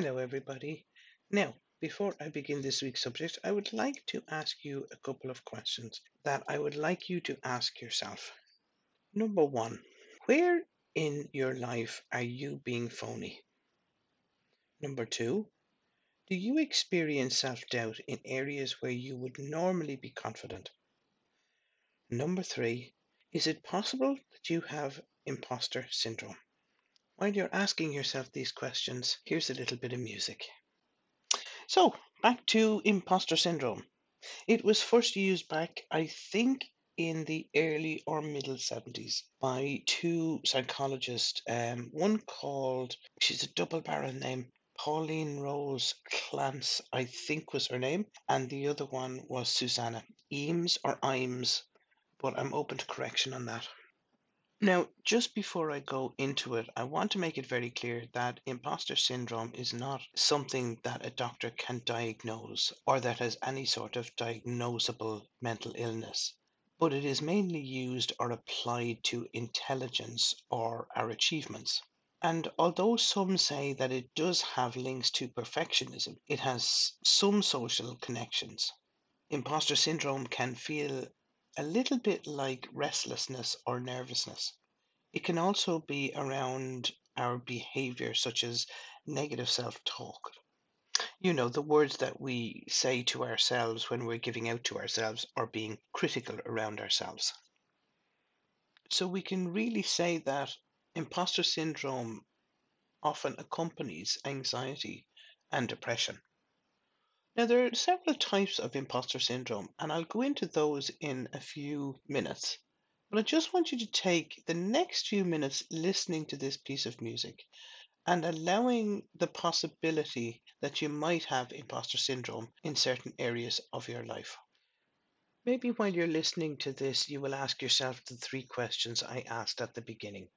Hello, everybody. Now, before I begin this week's subject, I would like to ask you a couple of questions that I would like you to ask yourself. Number one, where in your life are you being phony? Number two, do you experience self doubt in areas where you would normally be confident? Number three, is it possible that you have imposter syndrome? While you're asking yourself these questions, here's a little bit of music. So, back to imposter syndrome. It was first used back, I think, in the early or middle 70s by two psychologists. Um, one called, she's a double barrel name, Pauline Rose Clance, I think was her name, and the other one was Susanna Eames or Imes, but I'm open to correction on that. Now, just before I go into it, I want to make it very clear that imposter syndrome is not something that a doctor can diagnose or that has any sort of diagnosable mental illness, but it is mainly used or applied to intelligence or our achievements. And although some say that it does have links to perfectionism, it has some social connections. Imposter syndrome can feel a little bit like restlessness or nervousness. It can also be around our behavior, such as negative self talk. You know, the words that we say to ourselves when we're giving out to ourselves or being critical around ourselves. So we can really say that imposter syndrome often accompanies anxiety and depression. Now, there are several types of imposter syndrome, and I'll go into those in a few minutes. But I just want you to take the next few minutes listening to this piece of music and allowing the possibility that you might have imposter syndrome in certain areas of your life. Maybe while you're listening to this, you will ask yourself the three questions I asked at the beginning.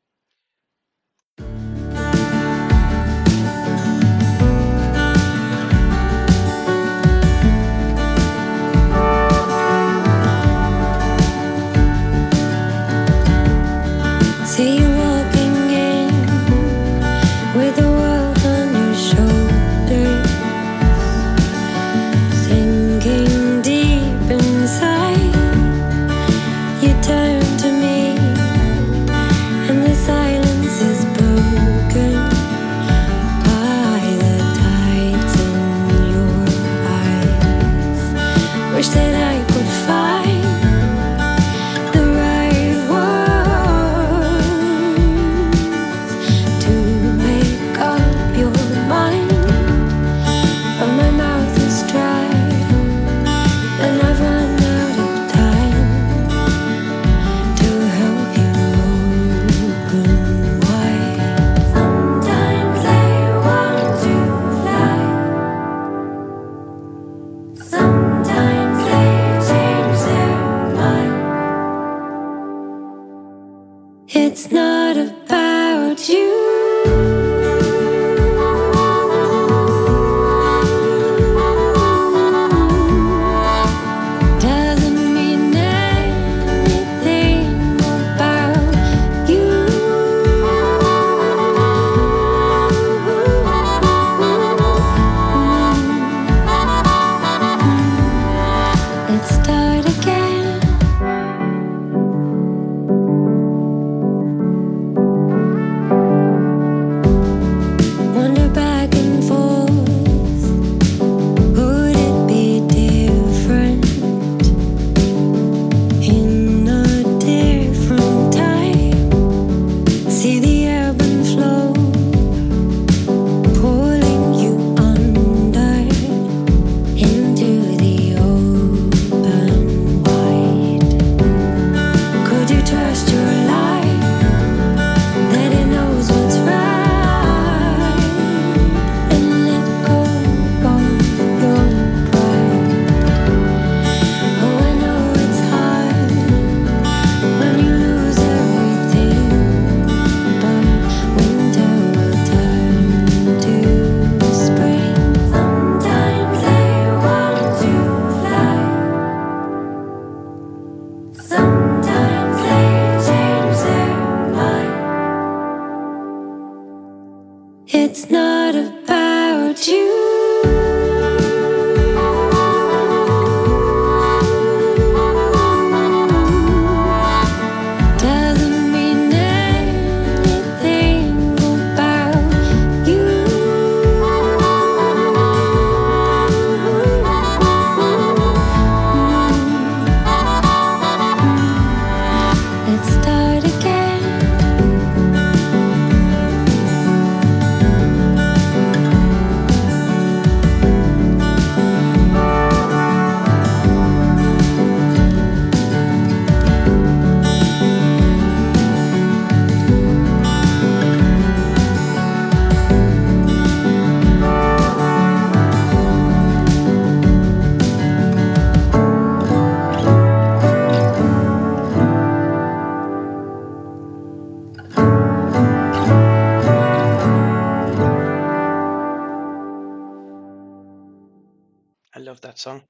Song.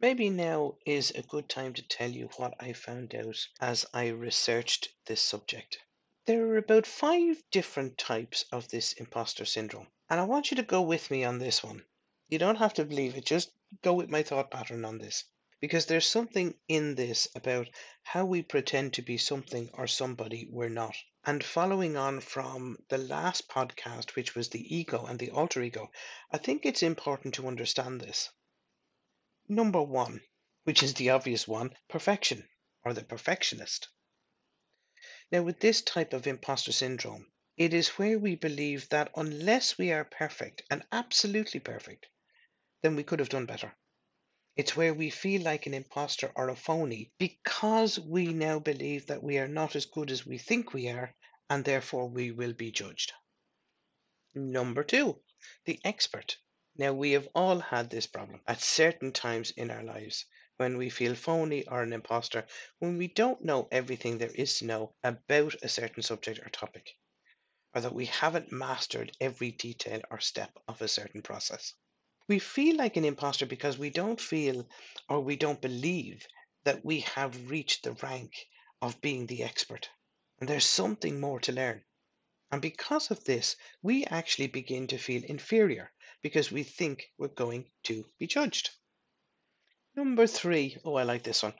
Maybe now is a good time to tell you what I found out as I researched this subject. There are about five different types of this imposter syndrome, and I want you to go with me on this one. You don't have to believe it, just go with my thought pattern on this. Because there's something in this about how we pretend to be something or somebody we're not. And following on from the last podcast, which was the ego and the alter ego, I think it's important to understand this. Number one, which is the obvious one, perfection or the perfectionist. Now, with this type of imposter syndrome, it is where we believe that unless we are perfect and absolutely perfect, then we could have done better. It's where we feel like an imposter or a phony because we now believe that we are not as good as we think we are and therefore we will be judged. Number two, the expert. Now, we have all had this problem at certain times in our lives when we feel phony or an imposter, when we don't know everything there is to know about a certain subject or topic, or that we haven't mastered every detail or step of a certain process. We feel like an imposter because we don't feel or we don't believe that we have reached the rank of being the expert, and there's something more to learn. And because of this, we actually begin to feel inferior because we think we're going to be judged. Number three, oh, I like this one.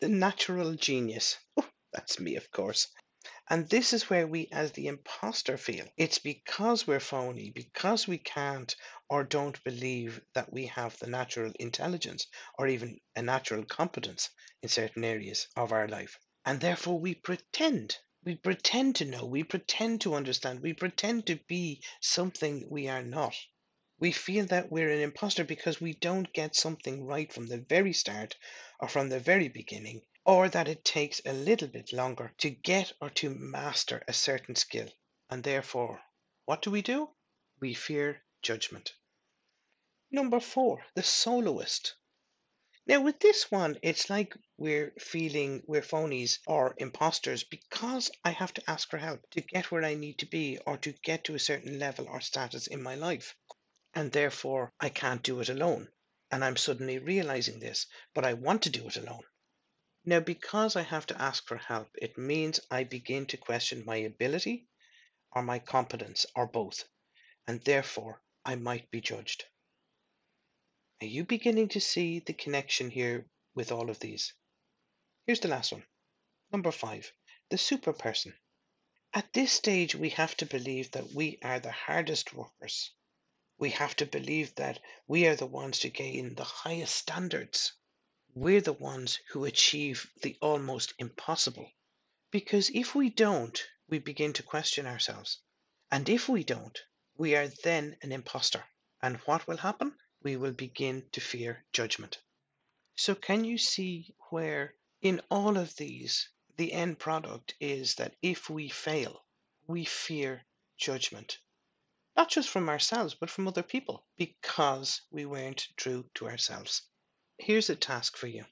The natural genius. Oh, that's me, of course. And this is where we, as the imposter, feel it's because we're phony, because we can't or don't believe that we have the natural intelligence or even a natural competence in certain areas of our life. And therefore, we pretend. We pretend to know, we pretend to understand, we pretend to be something we are not. We feel that we're an imposter because we don't get something right from the very start or from the very beginning, or that it takes a little bit longer to get or to master a certain skill. And therefore, what do we do? We fear judgment. Number four, the soloist. Now, with this one, it's like we're feeling we're phonies or imposters because I have to ask for help to get where I need to be or to get to a certain level or status in my life and therefore I can't do it alone. And I'm suddenly realizing this, but I want to do it alone. Now, because I have to ask for help, it means I begin to question my ability or my competence or both, and therefore I might be judged. Are you beginning to see the connection here with all of these? Here's the last one. Number five, the super person. At this stage, we have to believe that we are the hardest workers, we have to believe that we are the ones to gain the highest standards. We're the ones who achieve the almost impossible. Because if we don't, we begin to question ourselves. And if we don't, we are then an impostor. And what will happen? We will begin to fear judgment. So, can you see where in all of these, the end product is that if we fail, we fear judgment not just from ourselves, but from other people, because we weren't true to ourselves. Here's a task for you.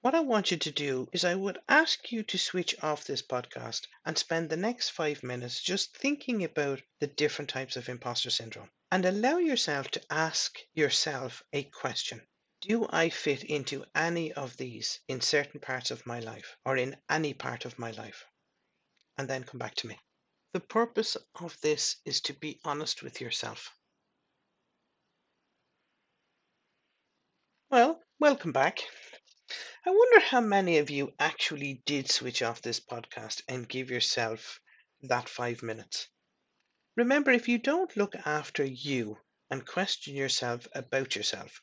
What I want you to do is, I would ask you to switch off this podcast and spend the next five minutes just thinking about the different types of imposter syndrome and allow yourself to ask yourself a question Do I fit into any of these in certain parts of my life or in any part of my life? And then come back to me. The purpose of this is to be honest with yourself. Well, welcome back. I wonder how many of you actually did switch off this podcast and give yourself that five minutes. Remember, if you don't look after you and question yourself about yourself,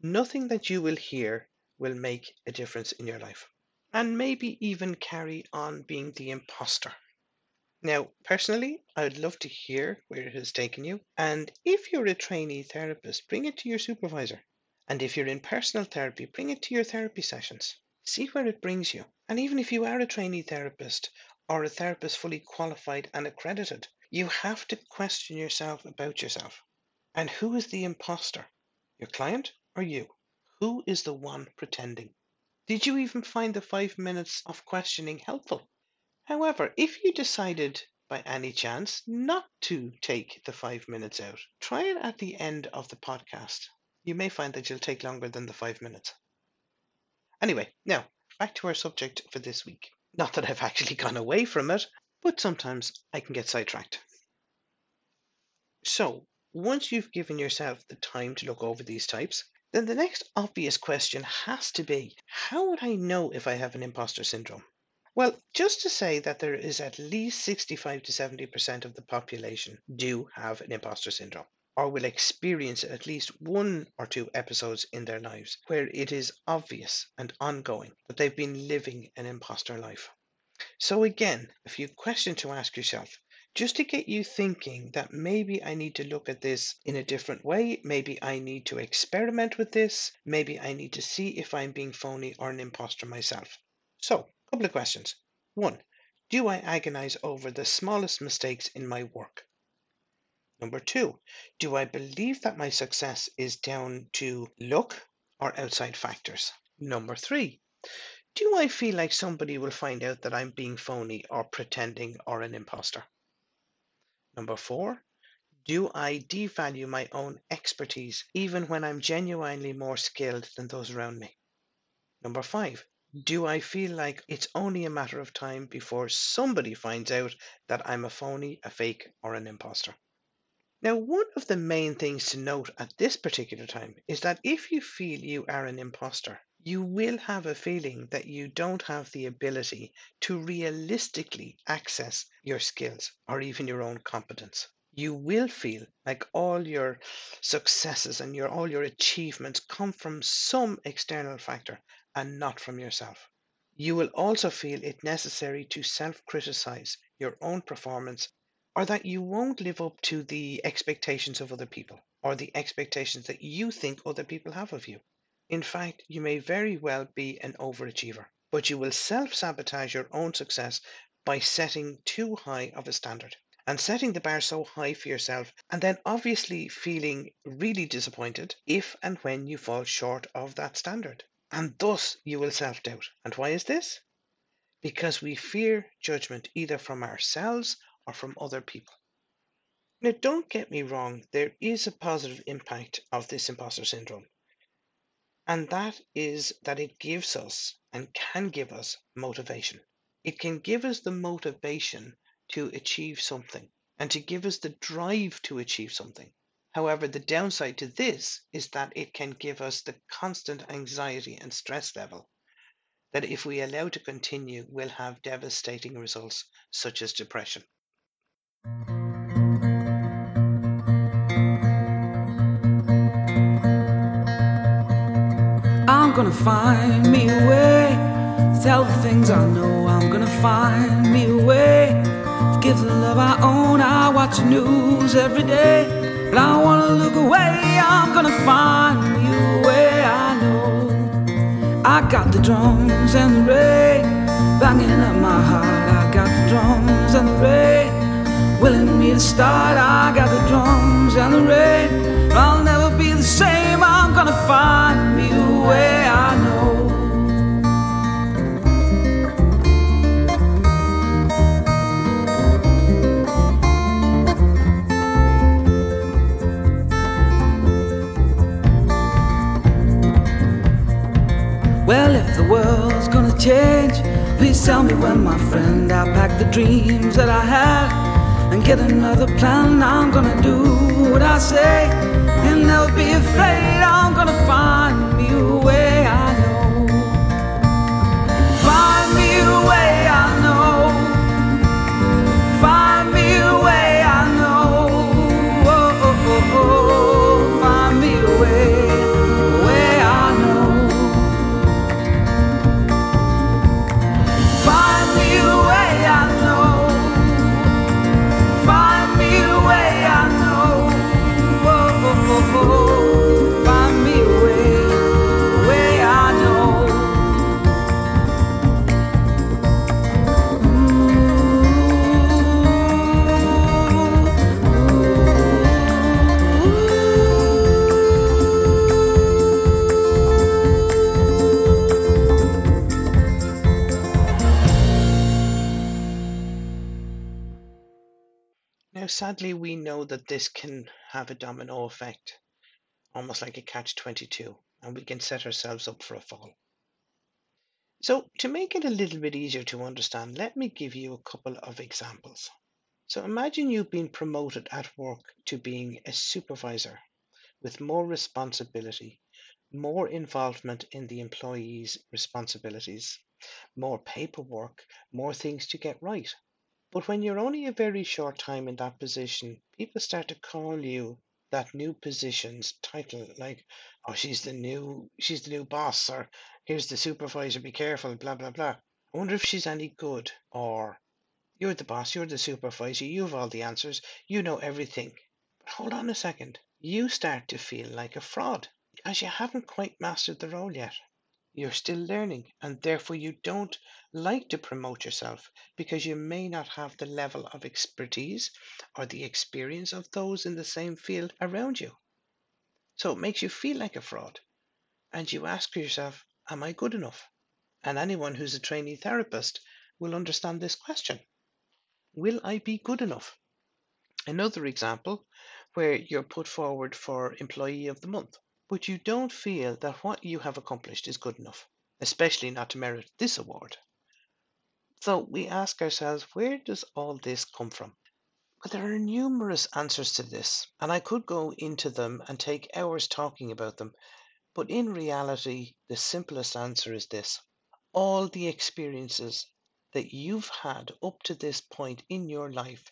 nothing that you will hear will make a difference in your life. And maybe even carry on being the imposter. Now, personally, I would love to hear where it has taken you. And if you're a trainee therapist, bring it to your supervisor. And if you're in personal therapy, bring it to your therapy sessions. See where it brings you. And even if you are a trainee therapist or a therapist fully qualified and accredited, you have to question yourself about yourself. And who is the imposter? Your client or you? Who is the one pretending? Did you even find the five minutes of questioning helpful? However, if you decided by any chance not to take the five minutes out, try it at the end of the podcast you may find that you'll take longer than the five minutes. Anyway, now back to our subject for this week. Not that I've actually gone away from it, but sometimes I can get sidetracked. So, once you've given yourself the time to look over these types, then the next obvious question has to be how would I know if I have an imposter syndrome? Well, just to say that there is at least 65 to 70% of the population do have an imposter syndrome or will experience at least one or two episodes in their lives where it is obvious and ongoing that they've been living an imposter life. So, again, a few questions to ask yourself just to get you thinking that maybe I need to look at this in a different way. Maybe I need to experiment with this. Maybe I need to see if I'm being phony or an imposter myself. So, couple of questions. One, do I agonize over the smallest mistakes in my work? Number two, do I believe that my success is down to luck or outside factors? Number three, do I feel like somebody will find out that I'm being phony or pretending or an imposter? Number four, do I devalue my own expertise even when I'm genuinely more skilled than those around me? Number five, do I feel like it's only a matter of time before somebody finds out that I'm a phony, a fake, or an imposter? Now, one of the main things to note at this particular time is that if you feel you are an imposter, you will have a feeling that you don't have the ability to realistically access your skills or even your own competence. You will feel like all your successes and your all your achievements come from some external factor and not from yourself. You will also feel it necessary to self criticize your own performance or that you won't live up to the expectations of other people or the expectations that you think other people have of you. In fact, you may very well be an overachiever, but you will self sabotage your own success by setting too high of a standard and setting the bar so high for yourself, and then obviously feeling really disappointed if and when you fall short of that standard. And thus you will self doubt. And why is this? Because we fear judgment either from ourselves or from other people. Now, don't get me wrong, there is a positive impact of this imposter syndrome, and that is that it gives us and can give us motivation. It can give us the motivation to achieve something and to give us the drive to achieve something. However, the downside to this is that it can give us the constant anxiety and stress level that, if we allow to continue, will have devastating results such as depression. I'm gonna find me a way. Tell the things I know. I'm gonna find me a way. Give the love I own. I watch the news every day. But I wanna look away. I'm gonna find a way. I know. I got the drums and the rain banging up my heart. I got the drums and the rain willing me to start. I got the drums and the rain. I'll change, please tell me when, my friend. I pack the dreams that I had and get another plan. I'm gonna do what I say and never be afraid. Sadly, we know that this can have a domino effect, almost like a catch 22, and we can set ourselves up for a fall. So, to make it a little bit easier to understand, let me give you a couple of examples. So, imagine you've been promoted at work to being a supervisor with more responsibility, more involvement in the employee's responsibilities, more paperwork, more things to get right. But when you're only a very short time in that position, people start to call you that new position's title, like, oh, she's the new, she's the new boss, or here's the supervisor, be careful, blah, blah, blah. I wonder if she's any good, or you're the boss, you're the supervisor, you have all the answers, you know everything. But hold on a second. You start to feel like a fraud, as you haven't quite mastered the role yet. You're still learning, and therefore you don't like to promote yourself because you may not have the level of expertise or the experience of those in the same field around you. So it makes you feel like a fraud. And you ask yourself, Am I good enough? And anyone who's a trainee therapist will understand this question Will I be good enough? Another example where you're put forward for Employee of the Month but you don't feel that what you have accomplished is good enough, especially not to merit this award. So we ask ourselves, where does all this come from? Well, there are numerous answers to this, and I could go into them and take hours talking about them, but in reality, the simplest answer is this all the experiences that you've had up to this point in your life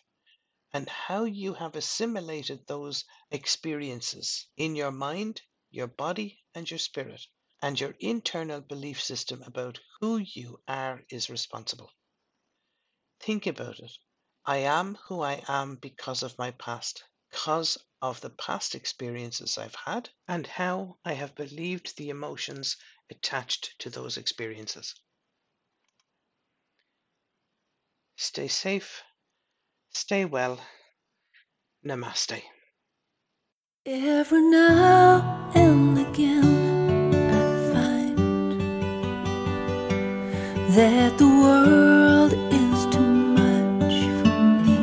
and how you have assimilated those experiences in your mind, your body and your spirit, and your internal belief system about who you are is responsible. Think about it. I am who I am because of my past, because of the past experiences I've had, and how I have believed the emotions attached to those experiences. Stay safe, stay well. Namaste. Every now again, I find that the world is too much for me.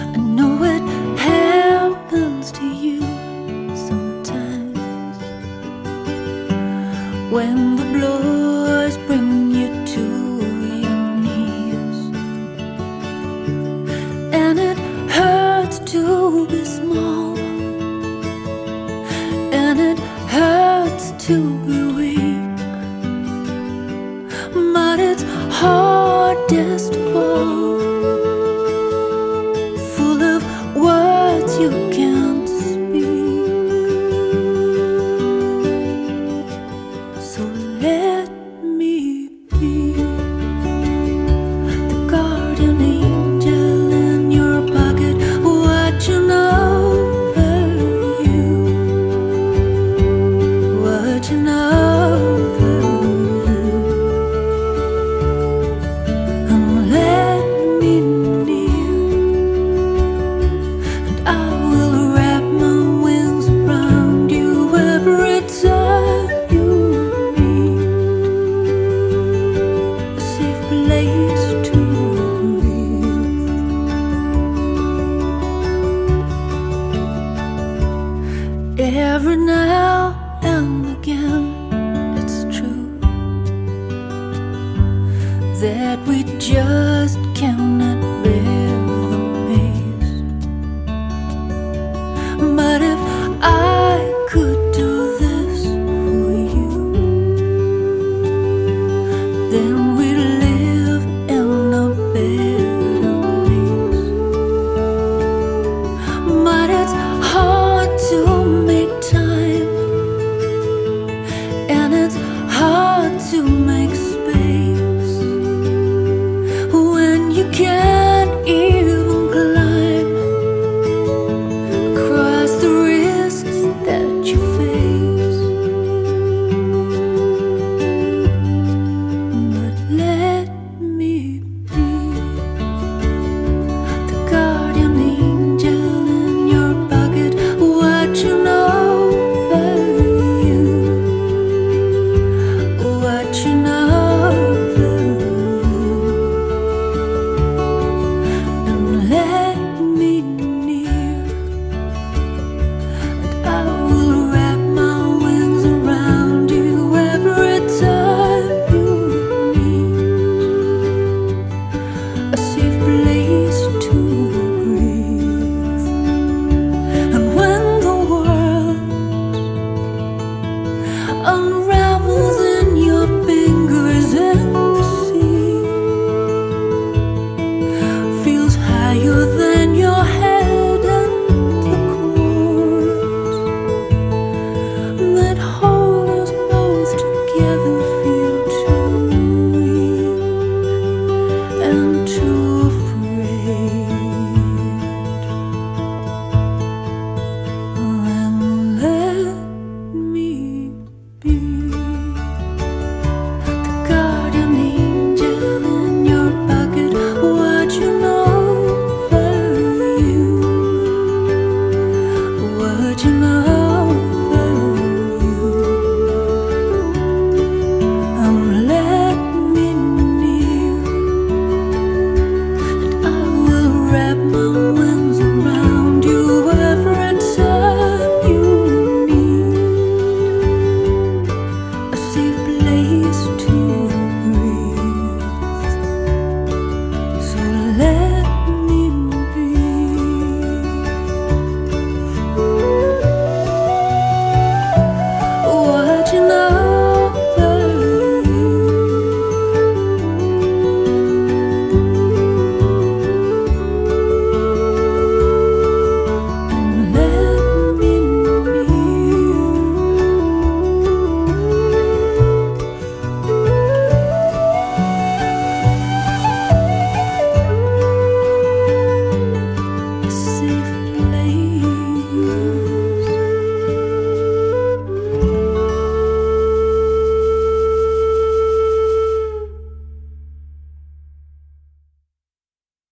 I know it happens to you sometimes when hardest of